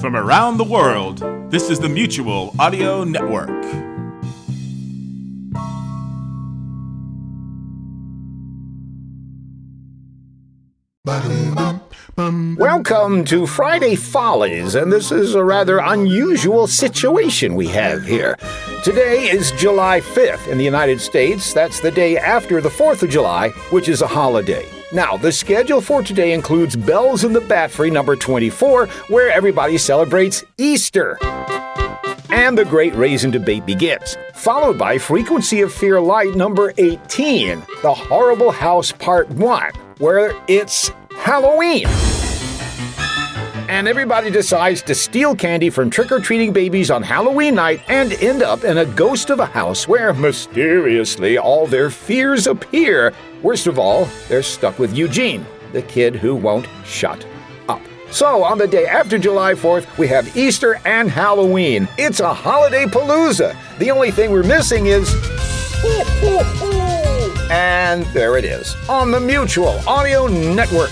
From around the world, this is the Mutual Audio Network. Welcome to Friday Follies, and this is a rather unusual situation we have here. Today is July 5th in the United States. That's the day after the 4th of July, which is a holiday. Now, the schedule for today includes Bells in the Bat Free number 24, where everybody celebrates Easter. And the Great Raisin Debate begins, followed by Frequency of Fear Light number 18, The Horrible House Part 1, where it's Halloween. And everybody decides to steal candy from trick or treating babies on Halloween night and end up in a ghost of a house where mysteriously all their fears appear. Worst of all, they're stuck with Eugene, the kid who won't shut up. So, on the day after July 4th, we have Easter and Halloween. It's a holiday palooza. The only thing we're missing is. And there it is on the Mutual Audio Network.